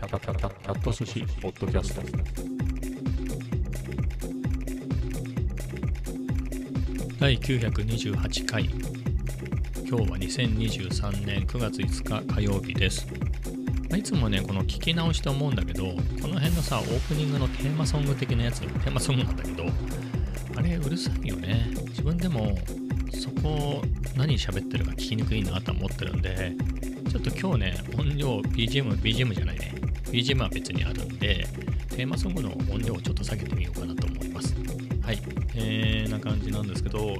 キャタキャタキャット寿司ポッドキャスト。第928回。今日は2023年9月5日火曜日です。いつもねこの聞き直して思うんだけどこの辺のさオープニングのテーマソング的なやつテーマソングなんだけどあれうるさいよね。自分でもそこ何喋ってるか聞きにくいなと思ってるんでちょっと今日ね音量 BGM BGM じゃないね。BGM は別にあるんでテーマソングの音量をちょっと下げてみようかなと思います。はい。えー、な感じなんですけど、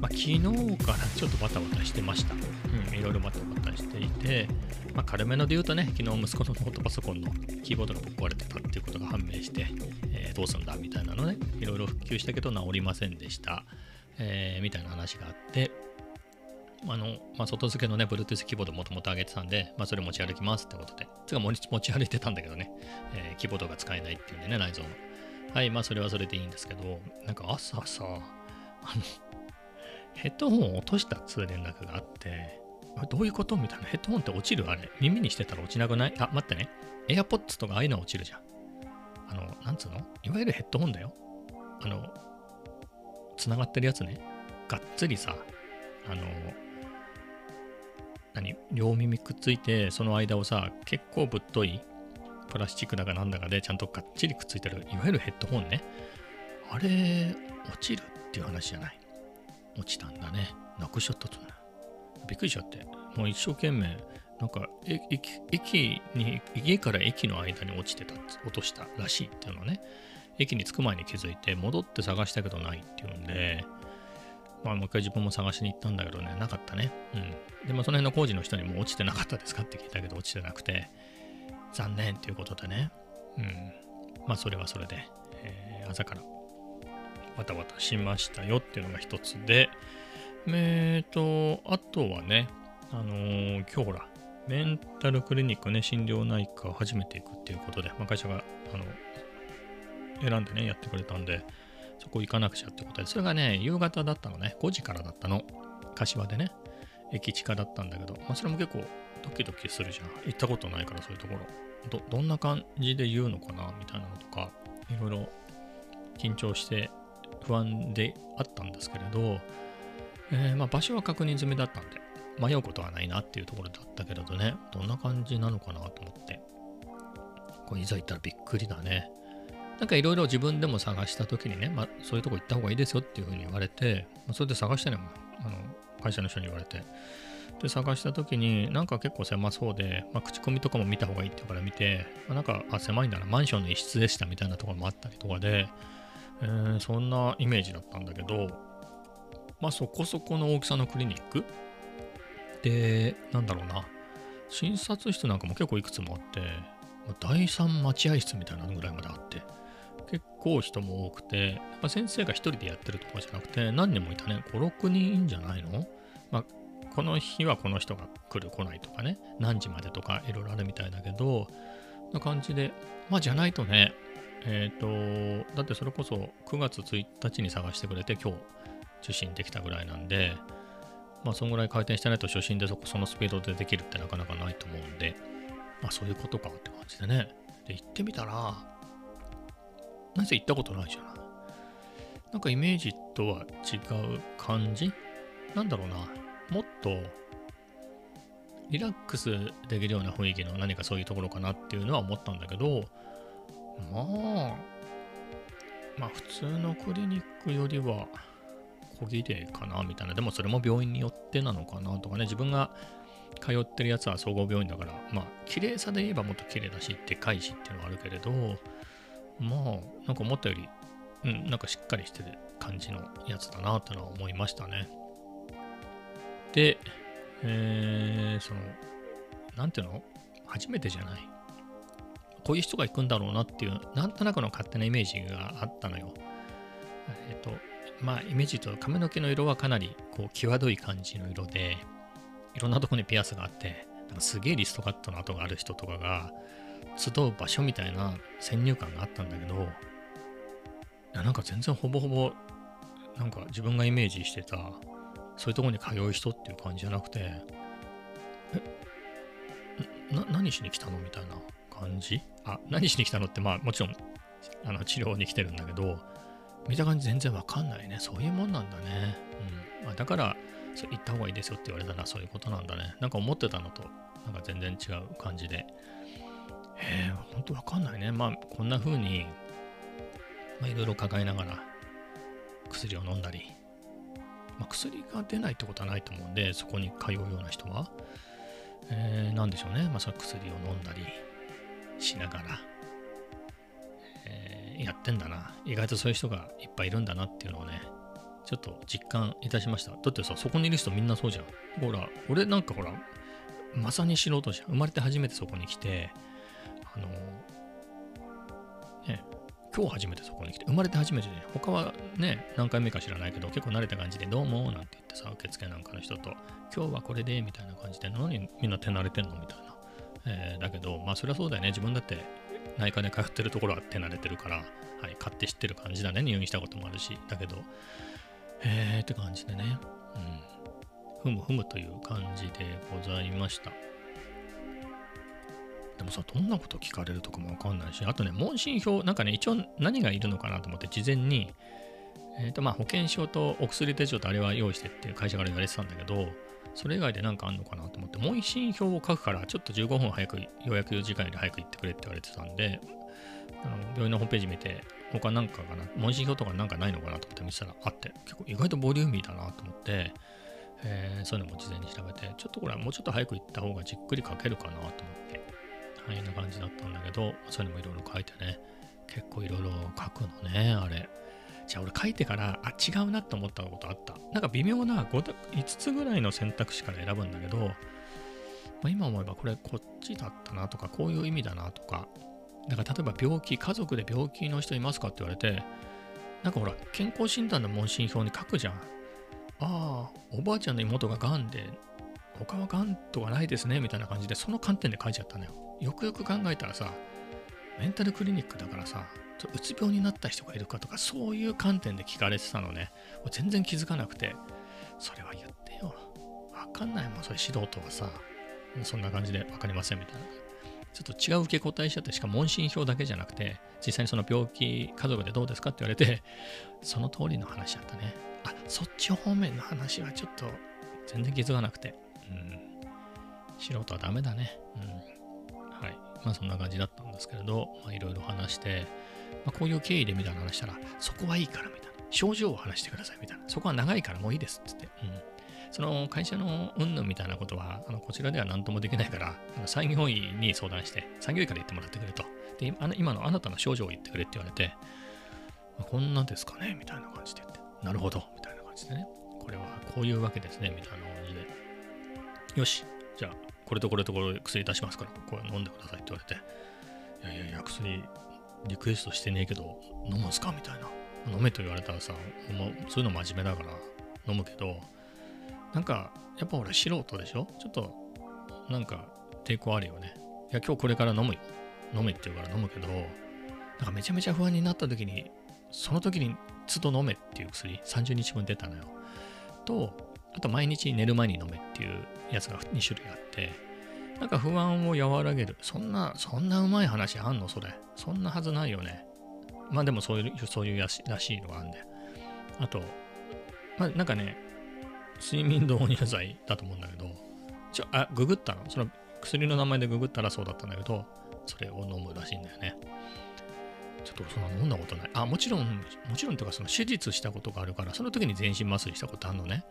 まあ、昨日からちょっとバタバタしてました。うんいろいろバタバタしていてまあ、軽めので言うとね、昨日息子のノートパソコンのキーボードがぶっ壊れてたっていうことが判明して、えーどうすんだみたいなのね、いろいろ復旧したけど治りませんでした、えーみたいな話があって、あの、まあ、外付けのね、Bluetooth キーボードもともと上げてたんで、まあ、それ持ち歩きますってことで、つうか持ち持ち歩いてたんだけどね、えーキーボードが使えないっていうんでね、内蔵の。はい、まあ、それはそれでいいんですけど、なんか朝さ、あの、ヘッドホンを落としたっつう連絡があって、どういうことみたいな。ヘッドホンって落ちるあれ。耳にしてたら落ちなくない？あ、待ってね。AirPods とかああいうのは落ちるじゃん。あの、なんつうの？いわゆるヘッドホンだよ。あの、つながってるやつね。がっつりさ、あの、何？両耳くっついて、その間をさ、結構ぶっといプラスチックだかなんだかでちゃんとがっちりくっついてる、いわゆるヘッドホンね。あれ、落ちるっていう話じゃない？落ちたんだね。なくしちゃったとね。びっくりしちゃって。もう一生懸命、なんか、駅駅に、家から駅の間に落ちてた、落としたらしいっていうのね、駅に着く前に気づいて、戻って探したけどないっていうんで、まあ、もう一回自分も探しに行ったんだけどね、なかったね。うん。でも、その辺の工事の人にも落ちてなかったですか？って聞いたけど、落ちてなくて、残念っていうことでね。うん。まあ、それはそれで、えー朝からバタバタしましたよっていうのが一つで、えーと、あとはね、あのー今日ほら、メンタルクリニックね、心療内科を初めて行くっていうことで、まあ、会社が、あの、選んでね、やってくれたんで、そこ行かなくちゃってことで、それがね、夕方だったのね、5時からだったの。柏でね、駅近だったんだけど、まあ、それも結構ドキドキするじゃん。行ったことないから、そういうところ。ど、どんな感じで言うのかな、みたいなのとか、いろいろ緊張して不安であったんですけれど、えーまあ、場所は確認済みだったんで、迷うことはないなっていうところだったけれどね、どんな感じなのかなと思って、これいざ行ったらびっくりだね。なんかいろいろ自分でも探したときにね、まあ、そういうとこ行った方がいいですよっていうふうに言われて、まあ、それで探してね、あの会社の人に言われて、で、探したときに、なんか結構狭そうで、まあ、口コミとかも見た方がいいって言うから見て、まあなんか、あ、狭いんだな、マンションの一室でしたみたいなところもあったりとかで、えーそんなイメージだったんだけど、まあそこそこの大きさのクリニック？で、なんだろうな、診察室なんかも結構いくつもあって、第3待合室みたいなのぐらいまであって、結構人も多くて、まあ、先生が一人でやってるとかじゃなくて、何人もいたね、5、6人いいんじゃないの？まあ、この日はこの人が来る、来ないとかね、何時までとかいろいろあるみたいだけど、な感じで、まあじゃないとね、えっ、と、だってそれこそ9月1日に探してくれて、今日受診できたぐらいなんで、まあそんぐらい回転してないと初診でそこそのスピードでできるってなかなかないと思うんで、まあそういうことかって感じでね。で、行ってみたら、なぜ行ったことないじゃない。なんかイメージとは違う感じ？なんだろうな。もっとリラックスできるような雰囲気の何かそういうところかなっていうのは思ったんだけど、まあ、まあ普通のクリニックよりは小綺麗かなみたいな。でもそれも病院によってなのかなとかね。自分が通ってるやつは総合病院だから、まあ綺麗さで言えばもっと綺麗だし、でかいしっていうのはあるけれど、まあなんか思ったより、うん、なんかしっかりしてる感じのやつだなってのは思いましたね。で、えー、その、なんていうの？初めてじゃない。こういう人が行くんだろうなっていう、なんとなくの勝手なイメージがあったのよ。えっ、と、まあ、イメージと髪の毛の色はかなり、こう、際どい感じの色で、いろんなとこにピアスがあって、なんかすげえリストカットの跡がある人とかが、集う場所みたいな先入観があったんだけど、なんか全然ほぼほぼ、なんか自分がイメージしてた、そういうとこに通う人っていう感じじゃなくて、え、な、何しに来たのみたいな感じ？あ、何しに来たのって、まあもちろんあの治療に来てるんだけど、見た感じ全然わかんないね。そういうもんなんだね。うん。まあ、だから、そ行った方がいいですよって言われたらそういうことなんだね。なんか思ってたのと、なんか全然違う感じで。わかんないね。まあ、こんな風に、まあ、いろいろ抱えながら薬を飲んだり、まあ、薬が出ないってことはないと思うんで、そこに通うような人は、えー、なんでしょうね。まあ、そ薬を飲んだりしながら、えーやってんだな。意外とそういう人がいっぱいいるんだなっていうのをね、ちょっと実感いたしました。だってさ、そこにいる人みんなそうじゃん。ほら、俺なんかほら、まさに素人じゃん。生まれて初めてそこに来て、の、ね、今日初めてそこに来て、生まれて初めてで、他はね、何回目か知らないけど、結構慣れた感じで、どうも、なんて言ってさ、受付なんかの人と、今日はこれで、みたいな感じで、何みんな手慣れてんのみたいな。えーだけど、まあ、そりゃそうだよね。自分だって内科で通ってるところは手慣れてるから、はい、買って知ってる感じだね。入院したこともあるし。だけど、へーって感じでね。うん。ふむふむという感じでございました。でもさ、どんなこと聞かれるとかもわかんないし、あとね、問診票、なんかね、一応何がいるのかなと思って、事前に、えっ、と、まあ、保険証とお薬手帳とあれは用意してって会社から言われてたんだけど、それ以外で何かあんのかなと思って、問診票を書くから、ちょっと15分早く、予約時間より早く行ってくれって言われてたんで、あの病院のホームページ見て、他なんかかな、問診票とかなんかないのかなと思って見てたらあって、結構意外とボリューミーだなと思って、えーそういうのも事前に調べて、ちょっとこれはもうちょっと早く行った方がじっくり書けるかなと思って、はい、な感じだったんだけど、そういうのもいろいろ書いてね、結構いろいろ書くのね、あれ。じゃあ俺書いてから、あ、違うなと思ったことあった。なんか微妙な 5, 5つぐらいの選択肢から選ぶんだけど、まあ、今思えばこれこっちだったなとか、こういう意味だなとか、だから例えば病気、家族で病気の人いますかって言われて、なんかほら、健康診断の問診票に書くじゃん。ああ、おばあちゃんの妹ががんで、他はがんとかないですね、みたいな感じで、その観点で書いちゃったのよ。よくよく考えたらさ、メンタルクリニックだからさ、うつ病になった人がいるかとか、そういう観点で聞かれてたのね。全然気づかなくて、それは言ってよ。わかんないもん、それ素人はさ、そんな感じでわかりませんみたいな。ちょっと違う受け答えしちゃって、しかも問診票だけじゃなくて、実際にその病気、家族でどうですかって言われて、その通りの話だったね。あ、そっち方面の話はちょっと全然気づかなくて。素人はダメだね。うん。はい。まあそんな感じだったんですけれど、まあいろいろ話して、まあ、こういう経緯でみたいな話したら、そこはいいからみたいな。症状を話してくださいみたいな。そこは長いからもういいですっつって。うん。その会社の云々みたいなことは、あのこちらでは何ともできないから、あの産業医に相談して、産業医から言ってもらってくれと。で、あの今のあなたの症状を言ってくれって言われて、あこんなですかねみたいな感じで言って、なるほどみたいな感じでね。これはこういうわけですねみたいな感じで。よし、じゃあ、これとこれとこれ薬出しますから、これ飲んでくださいって言われて、いやいやいや、薬リクエストしてねえけど、飲むんすかみたいな。飲めと言われたらさ、そういうの真面目だから飲むけど、なんか、やっぱ俺素人でしょ？ちょっと、なんか、抵抗あるよね。いや、今日これから飲むよ。飲めって言うから飲むけど、なんかめちゃめちゃ不安になった時に、その時に都度飲めっていう薬、30日分出たのよ。と、あと毎日寝る前に飲めっていうやつが2種類あって、なんか不安を和らげる。そんな、そんなうまい話あんのそれ。そんなはずないよね。まあでもそういう、そういうやしらしいのがあるんで。あと、まあなんかね、睡眠導入剤だと思うんだけど、ちょ、あ、ググったの？その薬の名前でググったらそうだったんだけど、それを飲むらしいんだよね。ちょっとそんな飲んだことない。あ、もちろん、もちろんとか、その手術したことがあるから、その時に全身麻酔したことあるのね。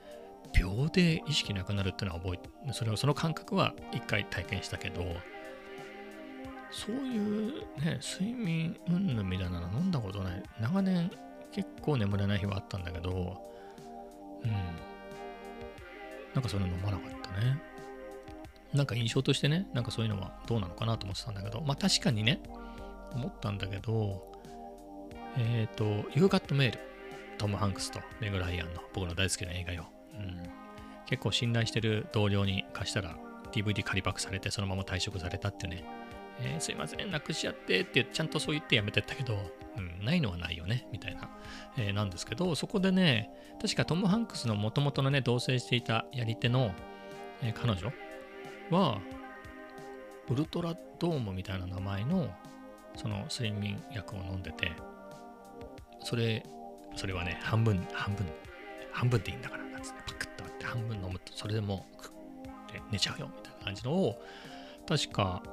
秒で意識なくなるっていうのは覚えて、それをその感覚は一回体験したけど、そういうね、睡眠云々みたいなの飲んだことない。長年結構眠れない日はあったんだけど、うん。なんかそういうの飲まなかったね。なんか印象としてね、なんかそういうのはどうなのかなと思ってたんだけど、まあ確かにね、思ったんだけど、えっ、と、You Got Mail、トム・ハンクスとメグ・ライアンの僕の大好きな映画よ。結構信頼してる同僚に貸したら DVD 仮パクされてそのまま退職されたっていうね、えーすいません、なくしちゃってってちゃんとそう言ってやめてったけど、うん、ないのはないよね、みたいな、えーなんですけど、そこでね、確かトム・ハンクスの元々のね、同棲していたやり手の、えー彼女は、ウルトラドームみたいな名前のその睡眠薬を飲んでてそれそれはね半分半分半分でいいんだからなんつってパクッと割って半分飲むとそれでもうクッて寝ちゃうよみたいな感じのを確か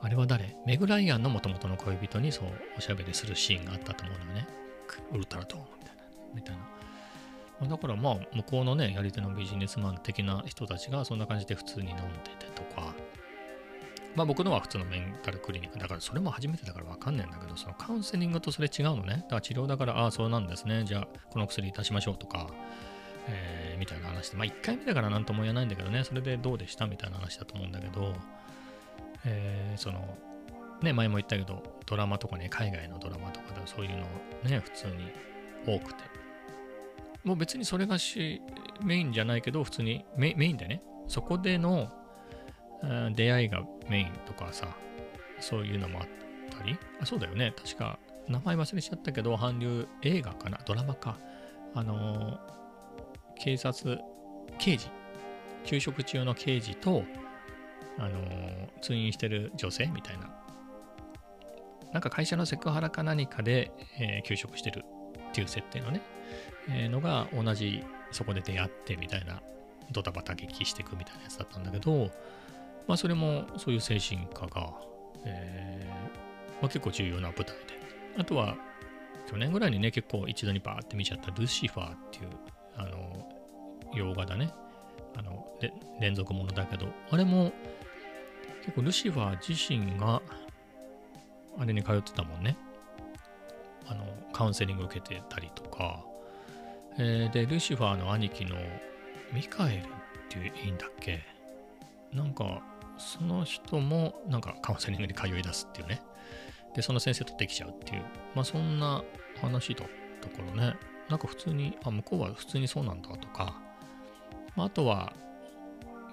あれは誰？メグライアンの元々の恋人にそうおしゃべりするシーンがあったと思うのよね。ウルトラドームみたいな。みたいな。だからまあ向こうのねやり手のビジネスマン的な人たちがそんな感じで普通に飲んでてとか。まあ僕のは普通のメンタルクリニック。だからそれも初めてだからわかんないんだけどそのカウンセリングとそれ違うのね。だから治療だからああそうなんですね。じゃあこの薬出しましょうとか。えーみたいな話でまあ1回目だから何とも言えないんだけどねそれでどうでしたみたいな話だと思うんだけどえーそのね前も言ったけどドラマとかね海外のドラマとかでそういうのね普通に多くて。もう別にそれがしメインじゃないけど普通にメインでねそこでの出会いがメインとかさそういうのもあったり。あそうだよね。確か名前忘れちゃったけど韓流映画かな？ドラマか。あのー警察刑事？休職中の刑事とあのー通院してる女性みたいななんか会社のセクハラか何かで、えー休職してるっていう設定のね、えーのが同じそこで出会ってみたいなドタバタ劇していくみたいなやつだったんだけど、まあそれもそういう精神科が、えーまあ、結構重要な舞台で。あとは去年ぐらいにね結構一度にバーって見ちゃったルシファーっていうあの洋画だね。あの連続ものだけど、あれも結構ルシファー自身があれに通ってたもんね。あのカウンセリング受けてたりとか、えーで、ルシファーの兄貴のミカエルっていういいんだっけ？なんか、その人もなんかカウンセリングに通い出すっていうね。で、その先生とできちゃうっていう、まあそんな話だったからね。なんか普通に、あ、向こうは普通にそうなんだとか、まあ、あとは、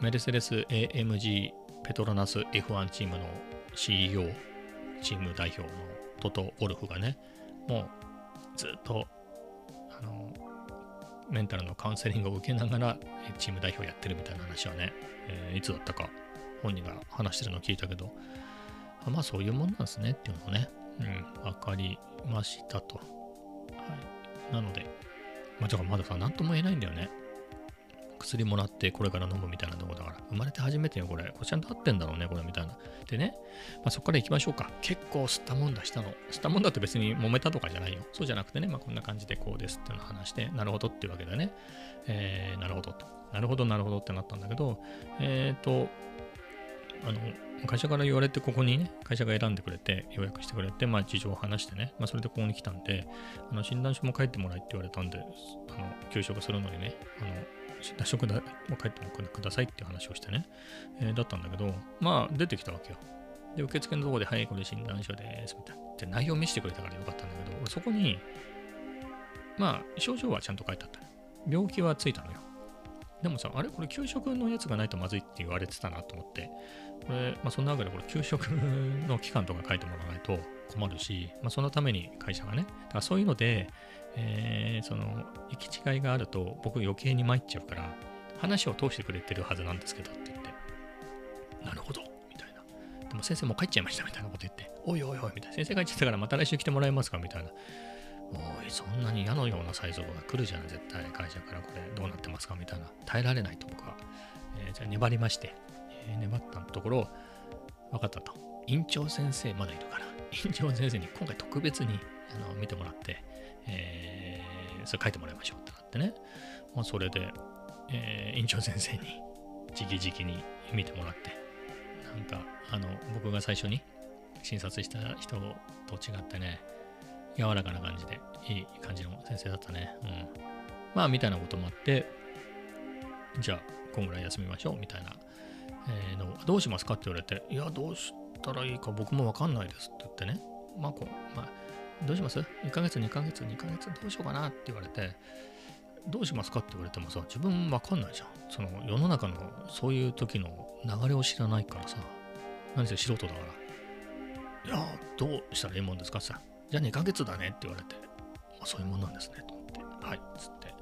メルセデス AMG ペトロナス F1 チームの CEO、チーム代表のトト・オルフがね、もうずっと、あの、メンタルのカウンセリングを受けながらチーム代表やってるみたいな話はね、えーいつだったか本人が話してるのを聞いたけど、あまあそういうもんなんですねっていうのをね、うん、わかりましたと。はい。なので、まあだからまださ、なんとも言えないんだよね。薬もらってこれから飲むみたいなとこだから、生まれて初めてよ、これ。これちゃんと合ってんだろうね、これみたいな。でね、まあ、そこから行きましょうか。結構吸ったもんだしたの。吸ったもんだって別に揉めたとかじゃないよ。そうじゃなくてね、まあ、こんな感じでこうですっていうのを話して、なるほどっていうわけでね、えー、なるほどと。なるほど、なるほどってなったんだけど、えっ、と、あの、会社から言われて、ここにね、会社が選んでくれて、予約してくれて、まあ、事情を話してね、まあ、それでここに来たんで、あの診断書も書いてもらえって言われたんで、あの休職するのにね、あの診断書くだも書いてもくださいっていう話をしてね、えーだったんだけど、まあ、出てきたわけよ。で、受付のところで、はい、これ診断書です、みたいな。で、内容見せてくれたからよかったんだけど、そこに、まあ、症状はちゃんと書いてあった。病気はついたのよ。でもさ、あれ？これ給食のやつがないとまずいって言われてたなと思って、これ、まあそんなわけでこれ給食の期間とか書いてもらわないと困るし、まあそのために会社がね、だからそういうので、えーその、行き違いがあると僕余計に参っちゃうから、話を通してくれてるはずなんですけどって言って、なるほど、みたいな。でも先生もう帰っちゃいましたみたいなこと言って、おいおいおい、みたいな。先生帰っちゃったからまた来週来てもらえますかみたいな。おい、そんなに矢のようなサイズが来るじゃん、絶対会社からこれどうなってますかみたいな。耐えられないと僕は。えーじゃあ粘りまして、えー粘ったところ、分かったと。院長先生まだいるから、院長先生に今回特別にあの見てもらって、えーそれ書いてもらいましょうってなってね。まあ、それで、えー院長先生に直々に見てもらって、なんか、あの、僕が最初に診察した人と違ってね、柔らかな感じで、いい感じの先生だったね。うん。まあ、みたいなこともあって、じゃあ、こんぐらい休みましょう、みたいな、えーのどうしますかって言われて、いや、どうしたらいいか僕もわかんないですって言ってね。まあ、こう、まあ、どうします ?1 ヶ月、2ヶ月、2ヶ月、どうしようかなって言われて、どうしますかって言われてもさ、自分わかんないじゃん。その世の中のそういう時の流れを知らないからさ、何せ素人だから。いや、どうしたらいいもんですかさ、じゃあ2ヶ月だねって言われて、あそういうもんなんですね、と思って。はい、つって。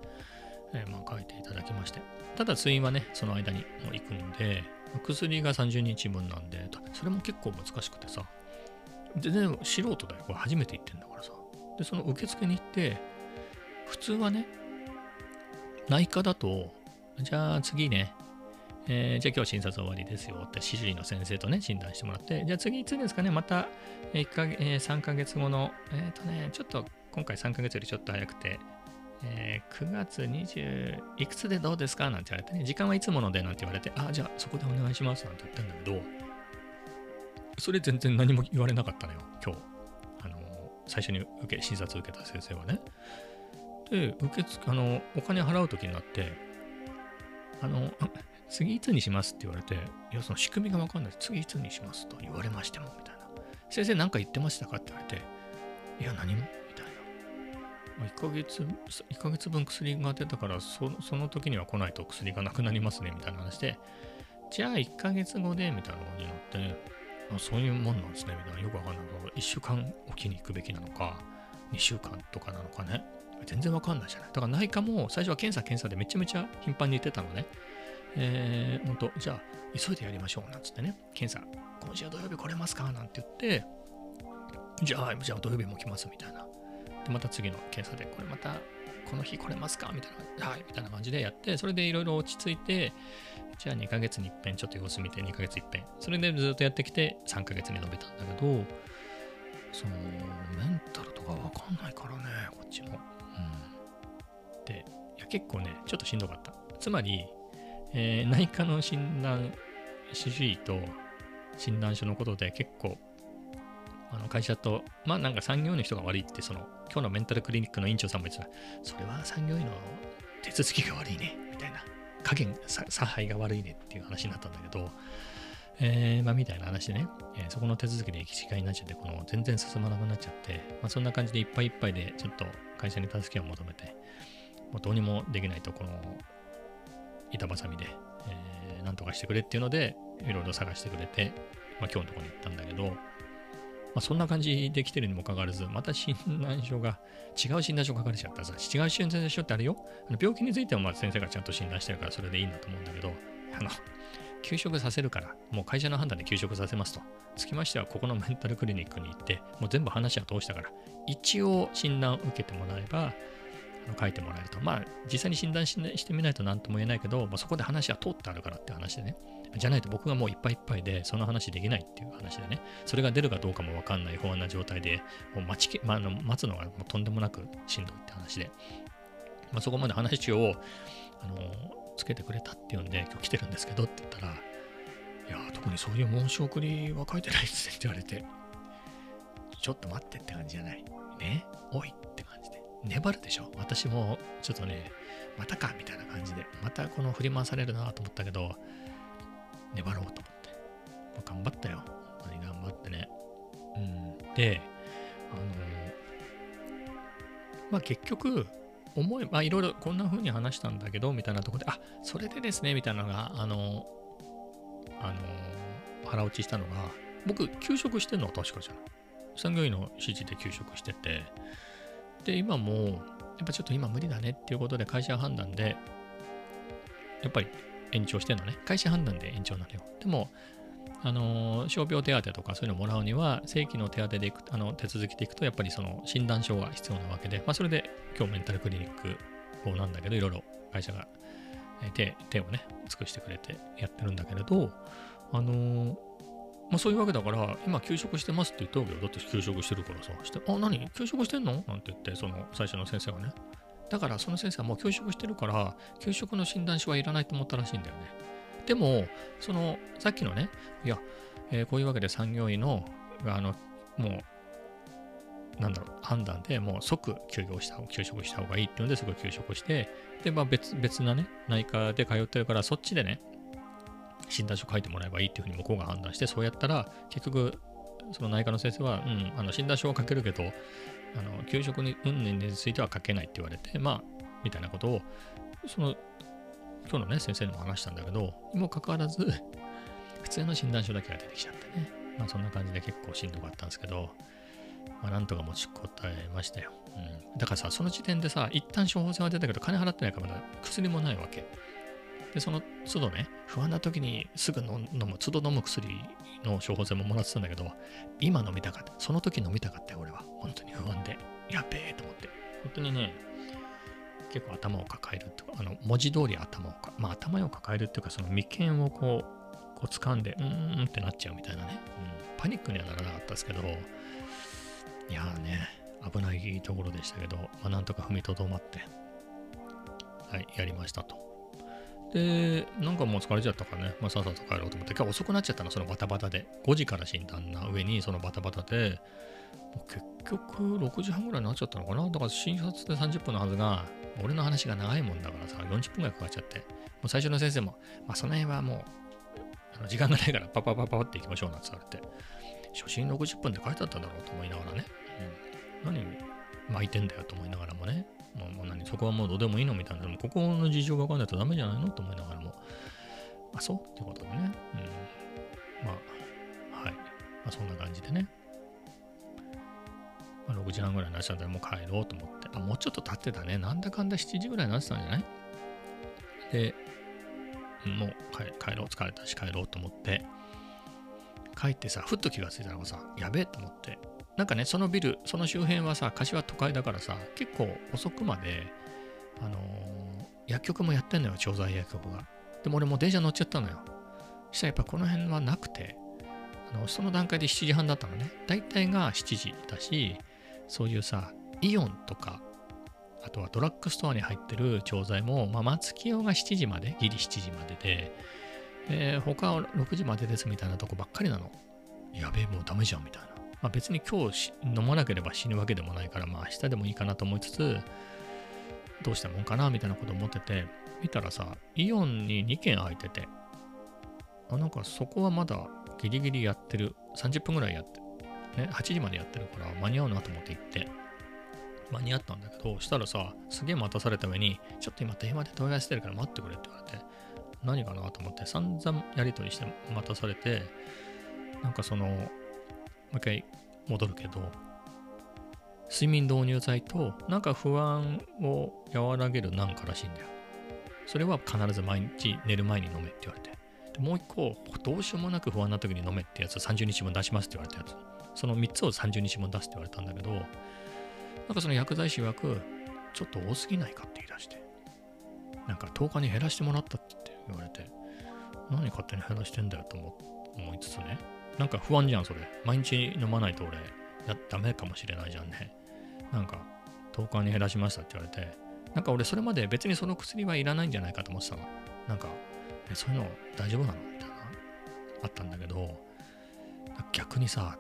えーまあ、書いていただきまして。ただ、通院はね、その間にもう行くんで、薬が30日分なんで、それも結構難しくてさ、全然素人だよ。これ初めて行ってんだからさ。で、その受付に行って、普通はね、内科だと、じゃあ次ね、えーじゃあ今日診察終わりですよって、主治医の先生とね、診断してもらって、じゃあ次いつですかね、また、えー一かえー3ヶ月後の、えっ、とね、ちょっと今回3ヶ月よりちょっと早くて、えー9月20いくつでどうですか？なんて言われてね、時間はいつものでなんて言われて、あ、じゃあそこでお願いしますなんて言ったんだけど、それ全然何も言われなかったのよ、今日。あの、最初に受け、診察受けた先生はね。で、受付、あの、お金払うときになって、あの、次いつにしますって言われて、いや、その仕組みがわかんない。次いつにしますと言われましても、みたいな。先生何か言ってましたかって言われて、いや、何も、みたいな。まあ1ヶ月、1ヶ月分薬が出たからそ、その時には来ないと薬がなくなりますね、みたいな話で、じゃあ1ヶ月後で、みたいな感じになって、あそういうもんなんですね、みたいな。よくわかんないけど。1週間おきに行くべきなのか、2週間とかなのかね。全然わかんないじゃない。だから内科も最初は検査検査でめちゃめちゃ頻繁に言ってたのね。えー、ほんと、じゃあ急いでやりましょうなんつってね。検査、今週土曜日来れますかなんて言って、じゃあ、じゃあ土曜日も来ますみたいな。で、また次の検査で、これまたこの日来れますかみたいな、はい、みたいな感じでやって、それでいろいろ落ち着いて、じゃあ2ヶ月に一遍ちょっと様子見て2ヶ月一遍。それでずっとやってきて3ヶ月に伸びたんだけど、そのメンタルとかわかんないからね、こっちも。うん。で、いや結構ね、ちょっとしんどかった。つまり、えー内科の診断、主治医と診断書のことで結構、あの会社と、まあなんか産業医の人が悪いって、その、今日のメンタルクリニックの院長さんも言ってた、それは産業医の手続きが悪いね、みたいな。加減、差配が悪いねっていう話になったんだけど、えーまあみたいな話でね、えーそこの手続きで行き違いになっちゃって、この全然進まなくなっちゃって、まあそんな感じでいっぱいいっぱいで、ちょっと会社に助けを求めて、もうどうにもできないと、この板挟みで、えーなんとかしてくれっていうので、いろいろ探してくれて、まあ今日のところに行ったんだけど、まあそんな感じで来てるにもかかわらず、また診断書が、違う診断書書かれちゃったさ、違う診断書ってあるよ。あの病気についてはまあ先生がちゃんと診断してるからそれでいいんだと思うんだけど、あの、休職させるから、もう会社の判断で休職させますと。つきましては、ここのメンタルクリニックに行って、もう全部話は通したから、一応診断を受けてもらえば、書いてもらえると。まあ、実際に診断してみないと何とも言えないけど、まあ、そこで話は通ってあるからって話でね。じゃないと僕がもういっぱいいっぱいで、その話できないっていう話でね。それが出るかどうかもわかんない不安な状態で、もう待ち、まあ、の待つのがもうとんでもなくしんどいって話で。まあ、そこまで話を、あの、つけてくれたっていうんで、今日来てるんですけどって言ったら、いや、特にそういう申し送りは書いてないですねって言われて、ちょっと待ってって感じじゃない。ねおい。粘るでしょ？私もちょっとね、またかみたいな感じで、またこの振り回されるなと思ったけど、粘ろうと思って。まあ頑張ったよ。本当に頑張ってね。うん。で、あのまあ結局、思い、まいろいろこんな風に話したんだけど、みたいなとこで、あ、それでですね、みたいなのが、あの、あの、腹落ちしたのが、僕、休職してんの確かじゃない。産業医の指示で休職してて、で、今も、やっぱちょっと今無理だねっていうことで会社判断で、やっぱり延長してんのね。会社判断で延長なのよ。でも、あの傷病手当とかそういうのをもらうには、正規の手当でいくあの手続きでいくと、やっぱりその診断書が必要なわけで、まあ、それで今日メンタルクリニックをなんだけど、いろいろ会社が手手をね、尽くしてくれてやってるんだけれど、あのまあ、そういうわけだから、今休職してますって言ったわけよ。だって休職してるからさ。して、あ、何？休職してんの？なんて言って、その最初の先生がね。だからその先生はもう休職してるから、休職の診断書はいらないと思ったらしいんだよね。でも、その、さっきのね、いや、えーこういうわけで産業医の、あの、もう、なんだろう、判断でもう即休業した、休職した方がいいっていうのですぐ休職して、で、まあ別、別なね、内科で通ってるから、そっちでね、診断書書いてもらえばいいっていうふうに向こうが判断して、そうやったら、結局、その内科の先生は、うん、あの診断書は書けるけど、あの給食に運年については書けないって言われて、まあ、みたいなことを、その、今日のね、先生にも話したんだけど、にもかかわらず、普通の診断書だけが出てきちゃってね。まあ、そんな感じで結構しんどかったんですけど、まあ、なんとか持ちこたえましたよ。うん、だからさ、その時点でさ、一旦処方箋は出たけど、金払ってないからまだ薬もないわけ。で、その都度ね、不安な時にすぐ飲む、都度飲む薬の処方箋ももらってたんだけど、今飲みたかった。その時飲みたかったよ、俺は。本当に不安で。やべえと思って。本当にね、結構頭を抱えるとか、あの文字通り頭をか、まあ頭を抱えるっていうか、その眉間をこう、こう掴んで、うーんってなっちゃうみたいなね。うん、パニックにはならなかったですけど、いやーね、危ないところでしたけど、まあ、なんとか踏みとどまって、はい、やりましたと。で、なんかもう疲れちゃったからね、まあ、さっさと帰ろうと思って、今日遅くなっちゃったの、そのバタバタで。5時から診断な上に、そのバタバタで、もう結局6時半ぐらいになっちゃったのかな。だから診察で30分のはずが、俺の話が長いもんだからさ、40分ぐらいかかっちゃって。もう最初の先生も、まあその辺はもう、あの時間がないからパパパパって行きましょうなんて言われて、初診60分で書いてあったんだろうと思いながらね、うん、何巻いてんだよと思いながらもね、もう何そこはもうどうでもいいのみたいな、ここの事情が分かんないとダメじゃないのと思いながらも、あ、そうってことでね、うん、まあ、はい、まあそんな感じでね、まあ、6時半ぐらいになっちゃったらもう帰ろうと思って、あ、もうちょっと経ってたね、なんだかんだ7時ぐらいになってたんじゃない？で、もう帰帰ろう、疲れたし帰ろうと思って、帰ってさ、ふっと気がついたのがさ、やべえと思って、なんかね、そのビル、その周辺はさ、柏都会だからさ、結構遅くまで、あのー薬局もやってんのよ、調剤薬局が。でも俺も電車乗っちゃったのよ。そしたらやっぱこの辺はなくて、あのその段階で7時半だったのね。大体が7時だし、そういうさ、イオンとか、あとはドラッグストアに入ってる調剤も、まあ、松清が7時まで、ギリ7時までで、えー他は6時までですみたいなとこばっかりなの。やべえ、もうダメじゃんみたいな。まあ、別に今日飲まなければ死ぬわけでもないから、まあ明日でもいいかなと思いつつ、どうしたもんかなみたいなこと思ってて、見たらさ、イオンに2軒空いてて、あ、なんかそこはまだギリギリやってる、30分ぐらいやって、ね、8時までやってるから間に合うなと思って行って、間に合ったんだけど、したらさ、すげえ待たされた上に、ちょっと今電話で問い合わせてるから待ってくれって言われて、何かなと思って散々やり取りして待たされて、なんかその、う一回戻るけど、睡眠導入剤と、なんか不安を和らげるなんからしいんだよ。それは必ず毎日寝る前に飲めって言われて。でもう一個、どうしようもなく不安な時に飲めってやつ30日分出しますって言われたやつ。その3つを30日分出すって言われたんだけど、なんかその薬剤師曰く、ちょっと多すぎないかって言い出して。なんか10日に減らしてもらったって言われて、何勝手に減らしてんだよと思いつつね。なんか不安じゃん、それ。毎日飲まないと俺、やダメかもしれないじゃんね。なんか、10日に減らしましたって言われて、なんか俺それまで別にその薬はいらないんじゃないかと思ってたの。なんか、えそういうの大丈夫なのみたいな、あったんだけど、逆にさ、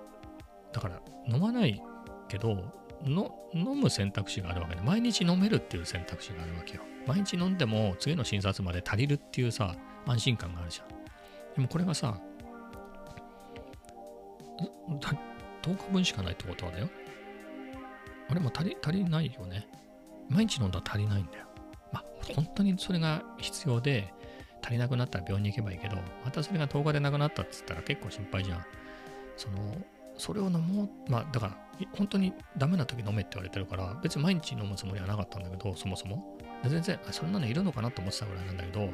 だから飲まないけど、の飲む選択肢があるわけで、毎日飲めるっていう選択肢があるわけよ。毎日飲んでも次の診察まで足りるっていうさ、安心感があるじゃん。でもこれがさ、んた10日分しかないってことはだよ。あれも足り足りないよね。毎日飲んだら足りないんだよ。まあ、本当にそれが必要で、足りなくなったら病院に行けばいいけど、またそれが10日でなくなったっつったら結構心配じゃん。その、それを飲もう、まあ、だから、い本当にダメな時飲めって言われてるから、別に毎日飲むつもりはなかったんだけど、そもそも。で全然、あそんなのいるのかなと思ってたぐらいなんだけど、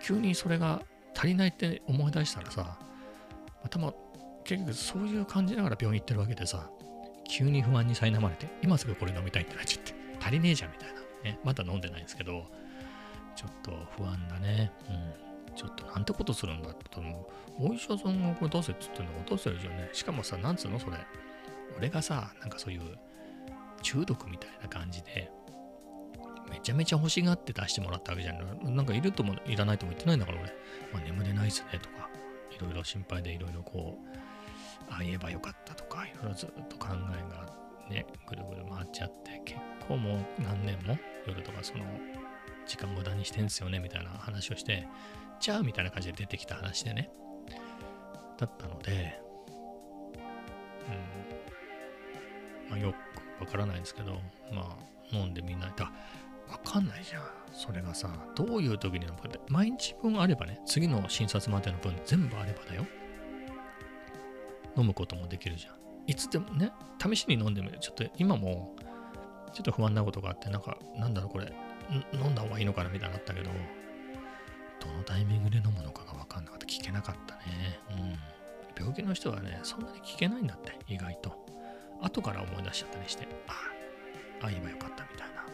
急にそれが足りないって思い出したらさ、頭、結局そういう感じながら病院行ってるわけでさ、急に不安に苛まれて、今すぐこれ飲みたいってなっちゃって、足りねえじゃんみたいな。ね、まだ飲んでないんですけど、ちょっと不安だね。うん。ちょっとなんてことするんだって言ったらもう、お医者さんがこれ出せって言ってんだから出せるじゃんね。しかもさ、なんつうの？それ。俺がさ、なんかそういう中毒みたいな感じで、めちゃめちゃ欲しがって出してもらったわけじゃん。なんかいるともいらないとも言ってないんだから俺。まあ、眠れないっすねとか、いろいろ心配でいろいろこう、ああ言えばよかったとか、いろいろずっと考えがね、ぐるぐる回っちゃって、結構もう何年も夜とかその時間無駄にしてんすよねみたいな話をして、じゃあみたいな感じで出てきた話でね。だったので、うん。まあ、よくわからないですけど、まあ、飲んでみないと、わかんないじゃん。それがさ、どういう時に飲むかって、毎日分あればね、次の診察までの分全部あればだよ。飲むこともできるじゃん。いつでもね、試しに飲んでみる。ちょっと今も、ちょっと不安なことがあって、なんか、なんだろうこれ、飲んだ方がいいのかなみたいになったけど、どのタイミングで飲むのかが分かんなかった。聞けなかったね。うん。病気の人はね、そんなに聞けないんだって、意外と。後から思い出しちゃったりして、ああ、ああ言えばよかったみたいな。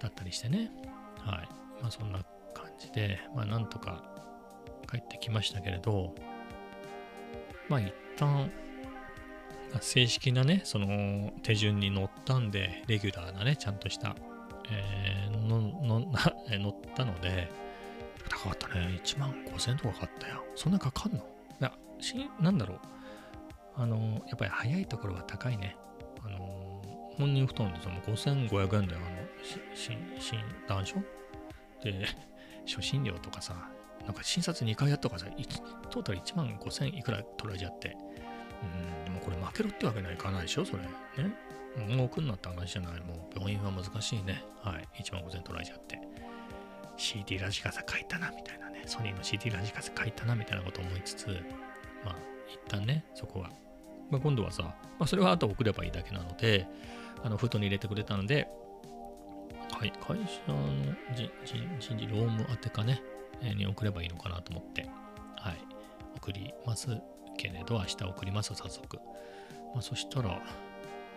だったりしてね。はい。まあそんな感じで、まあなんとか帰ってきましたけれど、まあ一旦、正式なね、その手順に乗ったんで、レギュラーなね、ちゃんとした、えーののな乗ったので、高かったね。1万5000とかかかったよ。そんなかかんの？いや、しなんだろう。あの、やっぱり早いところは高いね。あの、本人布団でその5500円だよ。あの、しし診断書で、初診料とかさ、なんか診察2回やっとからさ、トータル1万5000いくら取られちゃって。うん、でもこれ負けろってわけにはいかないでしょ、それ。ね。もう奥になった話じゃない。もう病院は難しいね。はい。1万5000取られちゃって。CD ラジカセ書いたなみたいなね、ソニーの CD ラジカセ書いたなみたいなこと思いつつ、まあ、一旦ね、そこは。まあ、今度はさ、まあ、それはあと送ればいいだけなので、あの、封筒に入れてくれたので、はい、会社の人事、労務宛てかね、に送ればいいのかなと思って、はい、送りますけれど、明日送ります、早速。まあ、そしたら、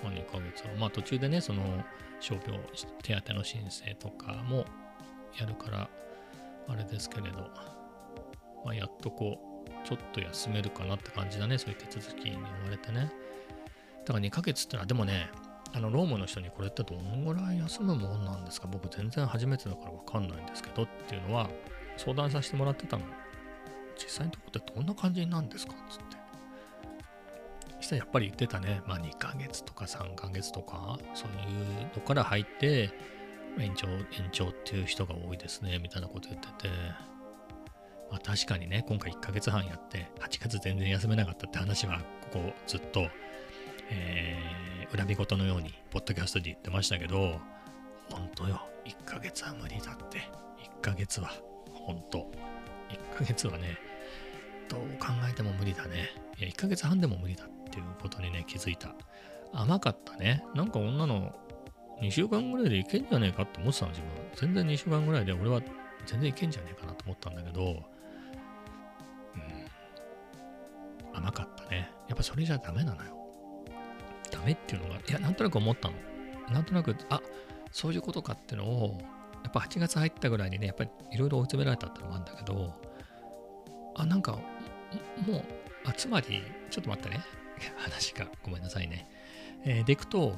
まあ、2ヶ月は、まあ、途中でね、その、傷病手当の申請とかもやるから、あれですけれど、まあ、やっとこう、ちょっと休めるかなって感じだね、そういう手続きに追われてね。だから2ヶ月ってのは、でもね、あの、ロームの人にこれってどのぐらい休むもんなんですか？僕全然初めてだからわかんないんですけどっていうのは、相談させてもらってたの。実際のところってどんな感じなんですか？つって。そしたらやっぱり言ってたね、まあ2ヶ月とか3ヶ月とか、そういうのから入って、延長、延長っていう人が多いですね、みたいなこと言ってて。まあ確かにね、今回1ヶ月半やって、8月全然休めなかったって話は、ここずっと、えー、恨み事のように、ポッドキャストで言ってましたけど、本当よ、1ヶ月は無理だって。1ヶ月は、本当。1ヶ月はね、どう考えても無理だね。いや、1ヶ月半でも無理だっていうことにね、気づいた。甘かったね。なんか女の2週間ぐらいでいけんじゃねえかって思ってたの、自分。全然2週間ぐらいで俺は全然いけんじゃねえかなと思ったんだけど、うん、甘かったね。やっぱそれじゃダメなのよ。ダメっていうのが、いや、なんとなく思ったの。なんとなく、あ、そういうことかってのを、やっぱ8月入ったぐらいにね、やっぱりいろいろ追い詰められたってのもあるんだけど、あ、なんか、もう、あ、つまり、ちょっと待ってね。話が、ごめんなさいね。えーでいくと、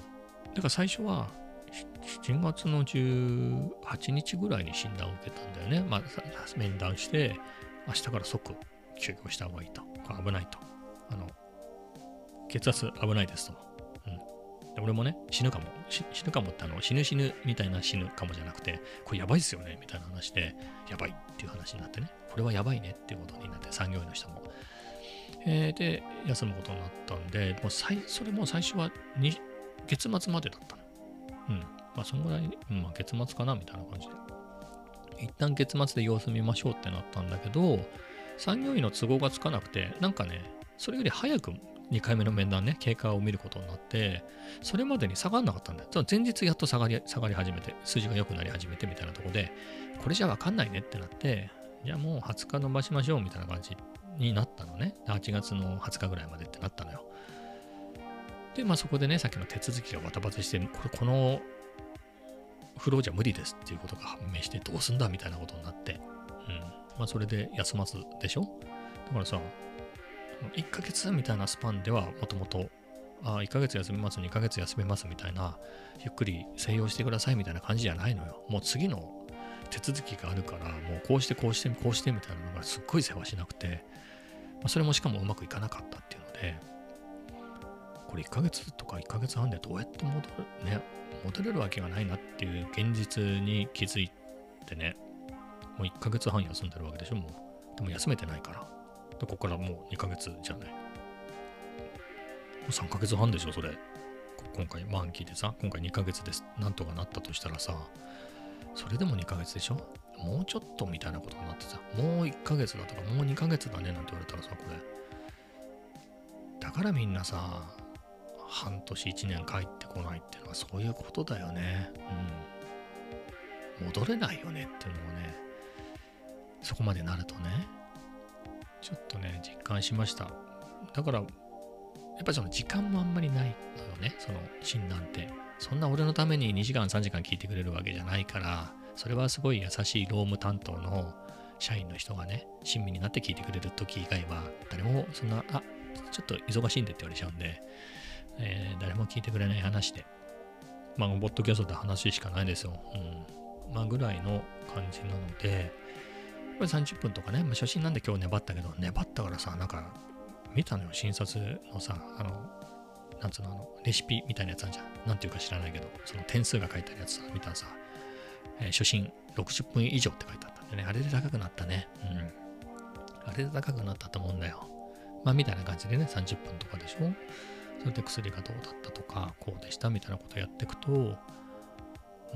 だから最初は、7月の18日ぐらいに診断を受けたんだよね。まあ、面談して、明日から即休業した方がいいと。危ないと。あの、血圧危ないですと。俺もね、死ぬかも。死ぬかもってあの、死ぬ死ぬみたいな死ぬかもじゃなくて、これやばいっすよねみたいな話で、やばいっていう話になってね。これはやばいねっていうことになって、産業医の人も。えーで、休むことになったんで、もう最それも最初はに月末までだったの。うん。まあ、そんぐらい、まあ、月末かなみたいな感じで。一旦月末で様子見ましょうってなったんだけど、産業医の都合がつかなくて、なんかね、それより早く2回目の面談ね、経過を見ることになって、それまでに下がんなかったんだよ。前日やっと下がり下がり始めて、数字が良くなり始めてみたいなとこで、これじゃわかんないねってなって、じゃあもう20日伸ばしましょうみたいな感じになったのね。8月の20日ぐらいまでってなったのよ。で、まあそこでね、さっきの手続きがバタバタして、これこのフローじゃ無理ですっていうことが判明して、どうすんだみたいなことになって、うん。まあそれで休ますでしょ？だからさ、1ヶ月みたいなスパンではもともと、あ1ヶ月休みます、2ヶ月休めますみたいな、ゆっくり静養してくださいみたいな感じじゃないのよ。もう次の手続きがあるから、もうこうしてこうしてこうしてみたいなのがすっごい世話しなくて、まあ、それもしかもうまくいかなかったっていうので、これ1ヶ月とか1ヶ月半でどうやって戻る、ね、戻れるわけがないなっていう現実に気づいてね、もう1ヶ月半休んでるわけでしょ、もう。でも休めてないから。ここからもう2ヶ月じゃない。もう3ヶ月半でしょ、それ。今回、満期でさ、今回2ヶ月です。なんとかなったとしたらさ、それでも2ヶ月でしょ？もうちょっとみたいなことになってさ、もう1ヶ月だとか、もう2ヶ月だねなんて言われたらさ、これ。だからみんなさ、半年1年帰ってこないっていうのはそういうことだよね。うん。戻れないよねっていうのもね、そこまでなるとね、ちょっとね、実感しました。だから、やっぱその時間もあんまりないのよね、その診断って。そんな俺のために2時間3時間聞いてくれるわけじゃないから、それはすごい優しい労務担当の社員の人がね、親身になって聞いてくれる時以外は、誰もそんな、あちょっと忙しいんでって言われちゃうんで、えー誰も聞いてくれない話で、まあ、ボッドキャストで話しかないですよ。うん。まあ、ぐらいの感じなので、やっぱり30分とかね、まあ、初心なんで今日粘ったけど、粘ったからさ、なんか、見たのよ、診察のさ、あの、なんつうの、あの、レシピみたいなやつあるじゃん。なんていうか知らないけど、その点数が書いてあるやつさ、見たらさ、えー初心60分以上って書いてあったんでね、あれで高くなったね。うん。あれで高くなったと思うんだよ。まあ、みたいな感じでね、30分とかでしょ。それで薬がどうだったとか、こうでしたみたいなことやっていくと、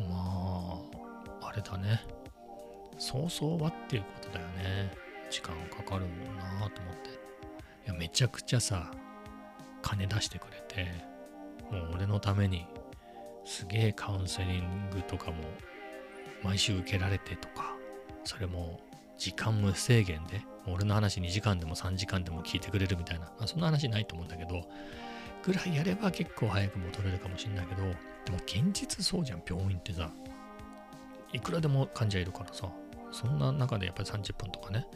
まあ、あれだね。そうそうはっていうことだよね。時間かかるなと思って。いや、めちゃくちゃさ、金出してくれて、もう俺のために、すげえカウンセリングとかも、毎週受けられてとか、それも時間無制限で、俺の話2時間でも3時間でも聞いてくれるみたいな、まあ、そんな話ないと思うんだけど、ぐらいやれば結構早く戻れるかもしれないけど、でも現実そうじゃん、病院ってさ。いくらでも患者いるからさ、そんな中でやっぱり30分とかね、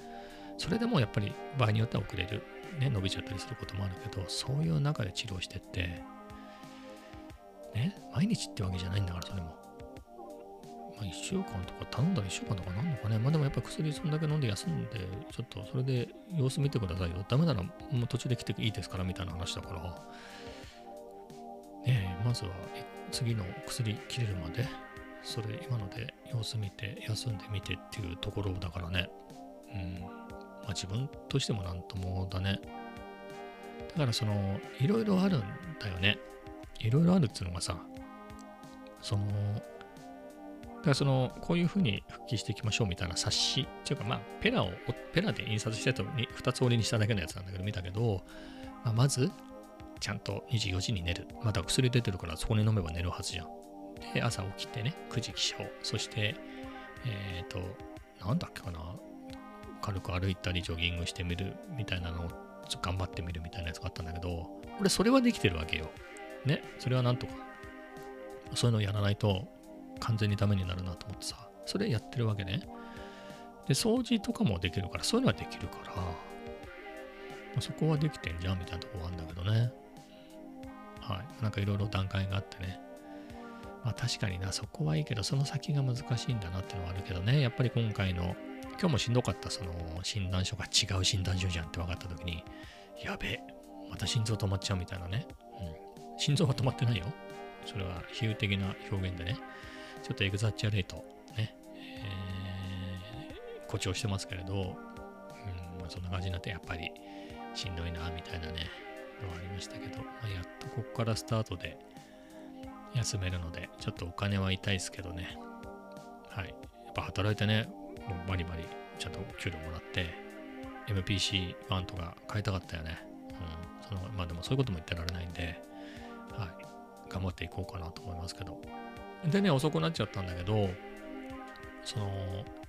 それでもやっぱり場合によっては遅れる、ね、伸びちゃったりすることもあるけど、そういう中で治療してって、ね、毎日ってわけじゃないんだから、それも。まあ、1週間とか頼んだら1週間とかなんのかね。まあでもやっぱ薬そんだけ飲んで休んで、ちょっとそれで様子見てくださいよ。ダメならもう途中で来ていいですからみたいな話だから。ねえ、まずは次の薬切れるまで、それ今ので様子見て、休んでみてっていうところだからね。うん。まあ自分としてもなんともだね。だからその、いろいろあるんだよね。いろいろあるっていうのがさ、その、だからその、こういうふうに復帰していきましょうみたいな冊子、っていうかまあ、ペラを、ペラで印刷してたのに2つ折りにしただけのやつなんだけど、見たけど、まあ、まず、ちゃんと2時、4時に寝る。まだ薬出てるからそこに飲めば寝るはずじゃん。で、朝起きてね、9時起床。そして、えっ、と、なんだっけかな。軽く歩いたり、ジョギングしてみるみたいなのを頑張ってみるみたいなやつがあったんだけど、俺それはできてるわけよ。ね、それはなんとか。そういうのをやらないと完全にダメになるなと思ってさ、それやってるわけね。で、掃除とかもできるから、そういうのはできるから、そこはできてんじゃんみたいなところはあるんだけどね。はい。なんかいろいろ段階があってね。まあ確かにな、そこはいいけど、その先が難しいんだなっていうのはあるけどね。やっぱり今回の、今日もしんどかったその診断書が違う診断書じゃんって分かった時に、やべえ、また心臓止まっちゃうみたいなね。うん。心臓は止まってないよ。それは比喩的な表現でね。ちょっとエグザッチャレート、ね。えー誇張してますけれど、うん、ま、そんな感じになって、やっぱりしんどいな、みたいなね、のはありましたけど、まあ、やっとここからスタートで休めるので、ちょっとお金は痛いですけどね。はい。やっぱ働いてね、もうバリバリちゃんと給料もらって、MPC1 とか買いたかったよね。うん。そのまあでもそういうことも言ってられないんで、はい。頑張っていこうかなと思いますけど。でね、遅くなっちゃったんだけど、その、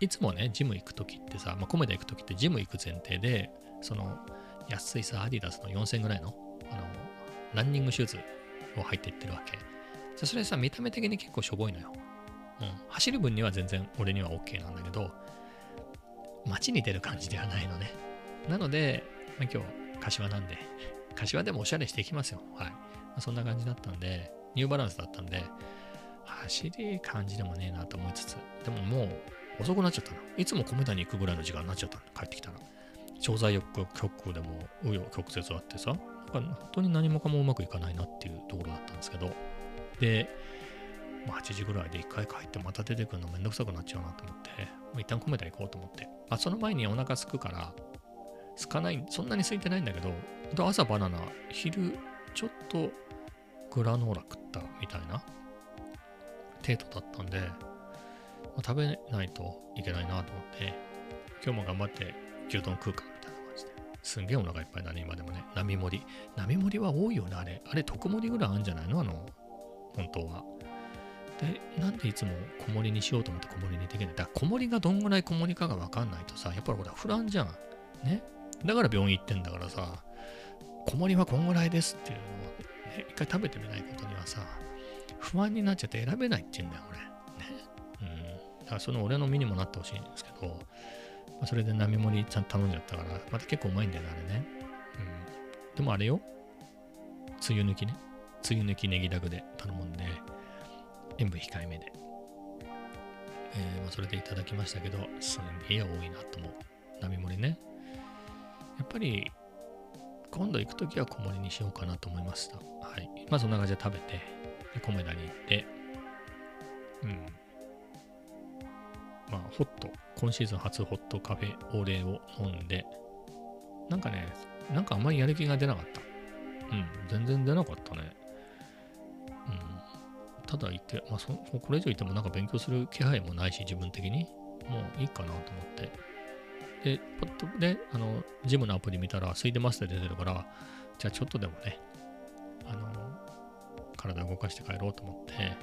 いつもね、ジム行くときってさ、まあ、コメダ行くときってジム行く前提で、その、安いさ、アディダスの4000ぐらいの、あの、ランニングシューズを履いていってるわけ。じゃそれさ、見た目的に結構しょぼいのよ。うん。走る分には全然俺には OK なんだけど、街に出る感じではないのね。なので、まあ、今日、柏なんで、柏でもおしゃれしていきますよ。はい。まあ、そんな感じだったんで、ニューバランスだったんで、走り感じでもねえなと思いつつ、でももう遅くなっちゃったの。いつも米田に行くぐらいの時間になっちゃったの。帰ってきたら。調剤浴局でも紆余曲折あってさ、なんか本当に何もかもうまくいかないなっていうところだったんですけど、で、まあ、8時ぐらいで一回帰ってまた出てくるのめんどくさくなっちゃうなと思って、もう一旦米田行こうと思って。まあ、その前にお腹すくから、すかない、そんなに空いてないんだけど、朝バナナ、昼ちょっとグラノーラ食ったみたいな程度だったんで、まあ、食べないといけないなと思って、今日も頑張って牛丼食うかみたいな感じで。すんげえお腹いっぱいだね、今でもね。並盛り。並盛りは多いよね、あれ。あれ、特盛りぐらいあるんじゃないの？あの、本当は。で、なんでいつも小盛りにしようと思って小盛りにできない？だから小盛りがどんぐらい小盛りかがわかんないとさ、やっぱりほら、不安じゃん。ね。だから病院行ってんだからさ、小盛りはこんぐらいですっていうのを、ね、一回食べてみないことにはさ、不安になっちゃって選べないって言うんだよ、俺。ね。うん。だからその俺の身にもなってほしいんですけど、まあ、それで並盛りちゃんと頼んじゃったから、また結構うまいんだよね、あれね。うん。でもあれよ、つゆ抜きね。つゆ抜きネギダグで頼むんで、塩分控えめで。えーま、それでいただきましたけど、すんげえ多いなと思う。並盛りね。やっぱり、今度行くときは小盛りにしようかなと思いました。はい。まあそんな感じで食べて、でコメダに行って、うん。まあ、ホット、今シーズン初ホットカフェオレを飲んで、なんかね、なんかあんまりやる気が出なかった。うん、全然出なかったね。ただ行って、まあそ、これ以上行ってもなんか勉強する気配もないし、自分的に。もういいかなと思って。で、ポッとね、あの、ジムのアプリ見たら、空いてますって出てるから、じゃあちょっとでもね、あの、体動かして帰ろうと思って、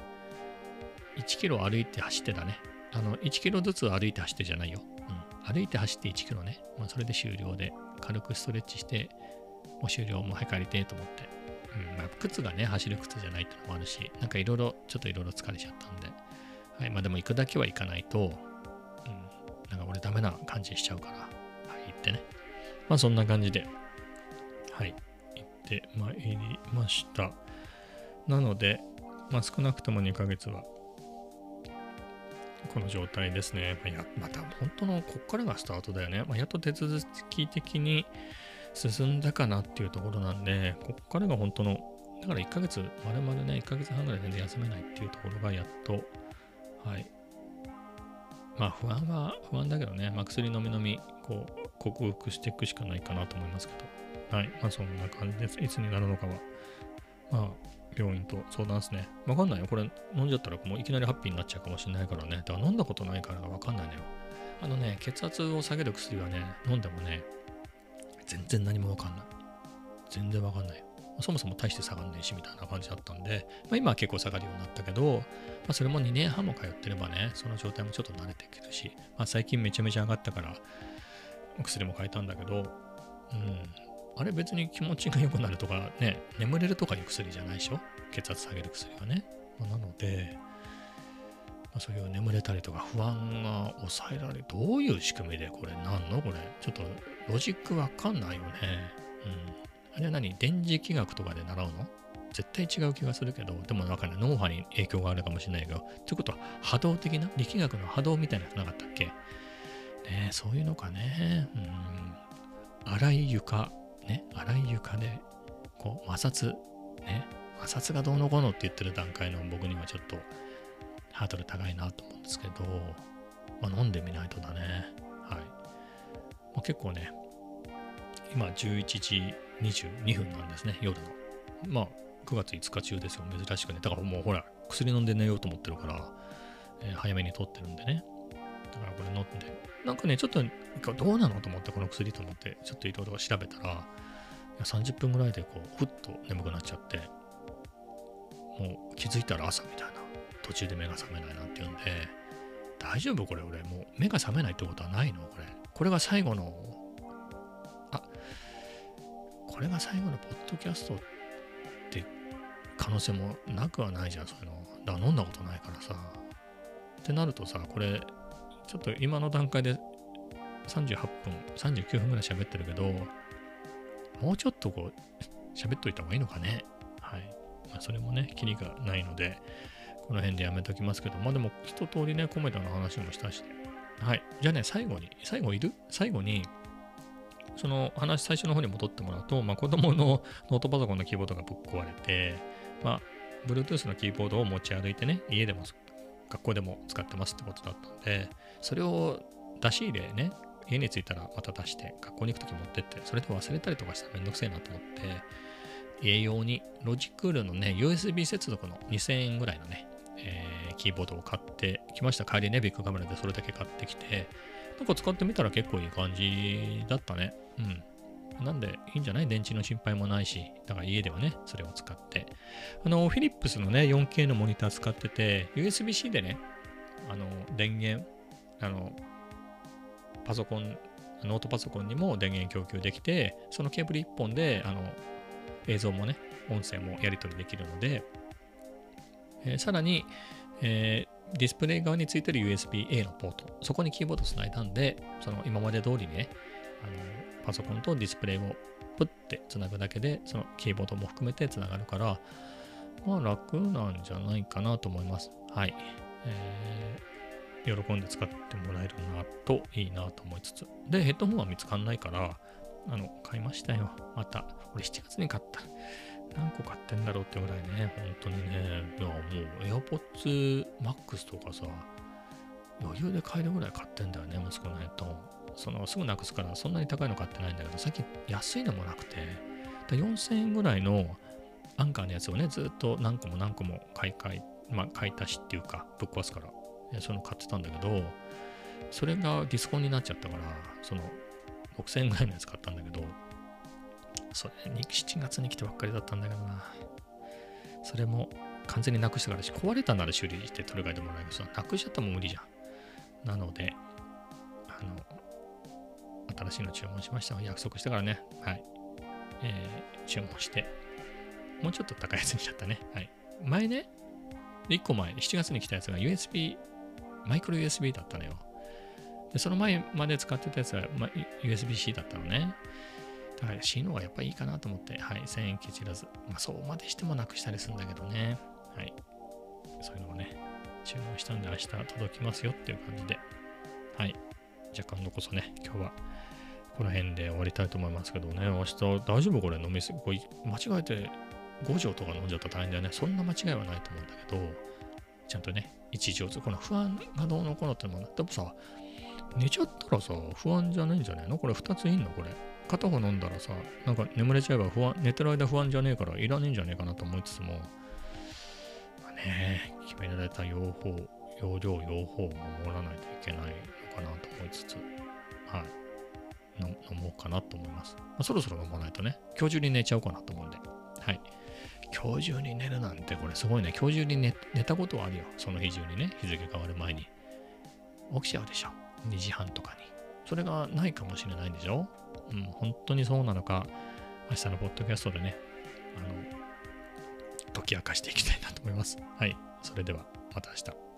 1キロ歩いて走ってたね。あの、1キロずつ歩いて走ってじゃないよ。うん。歩いて走って1キロね。まあ、それで終了で、軽くストレッチして、もう終了、もう早く帰りてと思って。うん。まあ、靴がね、走る靴じゃないってのもあるし、なんかいろいろ、ちょっといろいろ疲れちゃったんで。はい。まあでも行くだけは行かないと、うん。なんか俺ダメな感じしちゃうから、はい、行ってね。まあそんな感じで、はい。行ってまいりました。なので、まあ少なくとも2ヶ月は、この状態ですね。まあ、やまた本当のこっからがスタートだよね。まあ、やっと手続き的に進んだかなっていうところなんで、こっからが本当の、だから1ヶ月、まるまるね、1ヶ月半ぐらい全然休めないっていうところがやっと、はい。まあ不安は不安だけどね、まあ、薬飲み飲み、こう、克服していくしかないかなと思いますけど、はい。まあそんな感じです。いつになるのかは、まあ、病院と相談ですね。わかんないよ。これ飲んじゃったらもういきなりハッピーになっちゃうかもしれないからね。だから飲んだことないからわかんないのよ。あのね、血圧を下げる薬はね、飲んでもね、全然何もわかんない。全然わかんない。そもそも大して下がんねえしみたいな感じだったんで、まあ、今は結構下がるようになったけど、まあ、それも2年半も通ってればね、その状態もちょっと慣れてくるし、まあ、最近めちゃめちゃ上がったから、薬も変えたんだけど、うん、あれ別に気持ちが良くなるとかね、眠れるとかいう薬じゃないでしょ？血圧下げる薬はね。まあなので、まあ、そういう眠れたりとか不安が抑えられる。どういう仕組みでこれなんの？これ。ちょっとロジックわかんないよね。うん。あれは何？電磁気学とかで習うの？絶対違う気がするけど、でもなんかね、脳波に影響があるかもしれないけど、ということは波動的な？力学の波動みたいなやつなかったっけ？ねそういうのかね。うん。荒い床、ね、荒い床で、こう、摩擦、ね、摩擦がどうのこうのって言ってる段階の僕にはちょっとハードル高いなと思うんですけど、まあ、飲んでみないとだね。はい。まあ、結構ね、今11時22分なんですね、夜の。まあ、9月5日中ですよ、珍しくね。だからもうほら、薬飲んで寝ようと思ってるから、えー早めに取ってるんでね。だからこれ飲んで、なんかね、ちょっとどうなのと思って、この薬と思って、ちょっといろいろ調べたら、30分ぐらいでこう、ふっと眠くなっちゃって、もう気づいたら朝みたいな、途中で目が覚めないなんて言うんで、大丈夫これ俺、もう目が覚めないってことはないのこれ。これが最後の、あ、これが最後のポッドキャストって可能性もなくはないじゃん、そういうの。だから飲んだことないからさ。ってなるとさ、これ、ちょっと今の段階で38分、39分ぐらい喋ってるけど、もうちょっとこう、喋っといた方がいいのかね。はい。まあ、それもね、キリがないので、この辺でやめときますけど、まあでも一通りね、コメダの話もしたし、はい。じゃあね、最後に、最後いる？最後に、その話、最初の方に戻ってもらうと、まあ子供のノートパソコンのキーボードがぶっ壊れて、まあ、Bluetooth のキーボードを持ち歩いてね、家でも学校でも使ってますってことだったんで、それを出し入れね、家に着いたらまた出して、学校に行くとき持ってって、それで忘れたりとかしたらめんどくせえなと思って、家用にロジクールのね、USB 接続の2000円ぐらいのね、えーキーボードを買ってきました。帰りね、ビッグカメラでそれだけ買ってきて、なんか使ってみたら結構いい感じだったね。うん。なんでいいんじゃない？電池の心配もないし、だから家ではね、それを使って。あの、フィリップスのね、4K のモニター使ってて、USB-C でね、あの、電源、あの、パソコン、ノートパソコンにも電源供給できて、そのケーブル1本で、あの、映像もね、音声もやり取りできるので、えーさらに、えーディスプレイ側についてる USB-A のポート、そこにキーボードつないだんで、その今まで通りね、あのパソコンとディスプレイをプッてつなぐだけで、そのキーボードも含めてつながるから、まあ楽なんじゃないかなと思います。はい。えー喜んで使ってもらえるなといいなと思いつつ。で、ヘッドホンは見つかんないから、あの、買いましたよ。また。俺7月に買った。何個買ってんだろうってぐらいね、本当にね、いやもう AirPods Max とかさ、余裕で買えるぐらい買ってんだよね、息子のヘッドホン。そのすぐなくすからそんなに高いの買ってないんだけど、最近安いのもなくて、4000円ぐらいのアンカーのやつをね、ずっと何個も何個も買い替え、まあ買い足しっていうか、ぶっ壊すから、その買ってたんだけど、それがディスコンになっちゃったから、その6000円ぐらいのやつ買ったんだけど、それに7月に来てばっかりだったんだけどな。それも完全になくしたからし、壊れたなら修理して取り替えてもらえるけど、なくしちゃったらも無理じゃん。なので、あの、新しいの注文しました。約束してからね、はい。えー注文して、もうちょっと高いやつにしちゃったね。はい。前ね、1個前、7月に来たやつが USB、マイクロ USB だったのよ。で、その前まで使ってたやつは、ま、USB-C だったのね。だから C の方がやっぱいいかなと思って、はい、1000円ケチらず。まあ、そうまでしてもなくしたりするんだけどね。はい。そういうのをね、注文したんで明日届きますよっていう感じで。はい。じゃあ今度こそね、今日はこの辺で終わりたいと思いますけどね、明日大丈夫これ飲みすぎ、間違えて5錠とか飲んじゃったら大変だよね。そんな間違いはないと思うんだけど、ちゃんとね、1錠ずつ、この不安がどうのこうのってもでもさ、寝ちゃったらさ、不安じゃないんじゃないの？これ2ついんの？これ。片方飲んだらさ、なんか眠れちゃえば不安、寝てる間不安じゃねえからいらねえんじゃねえかなと思いつつも、まあね、決められた用法、容量、用法を守らないといけないのかなと思いつつ、はい。飲もうかなと思います。まあ、そろそろ飲まないとね、今日中に寝ちゃおうかなと思うんで、はい。今日中に寝るなんて、これすごいね。今日中に寝寝たことはあるよ。その日中にね、日付変わる前に。起きちゃうでしょ。2時半とかに。それがないかもしれないんでしょうん、本当にそうなのか、明日のポッドキャストでね、あの、解き明かしていきたいなと思います。はい。それでは、また明日。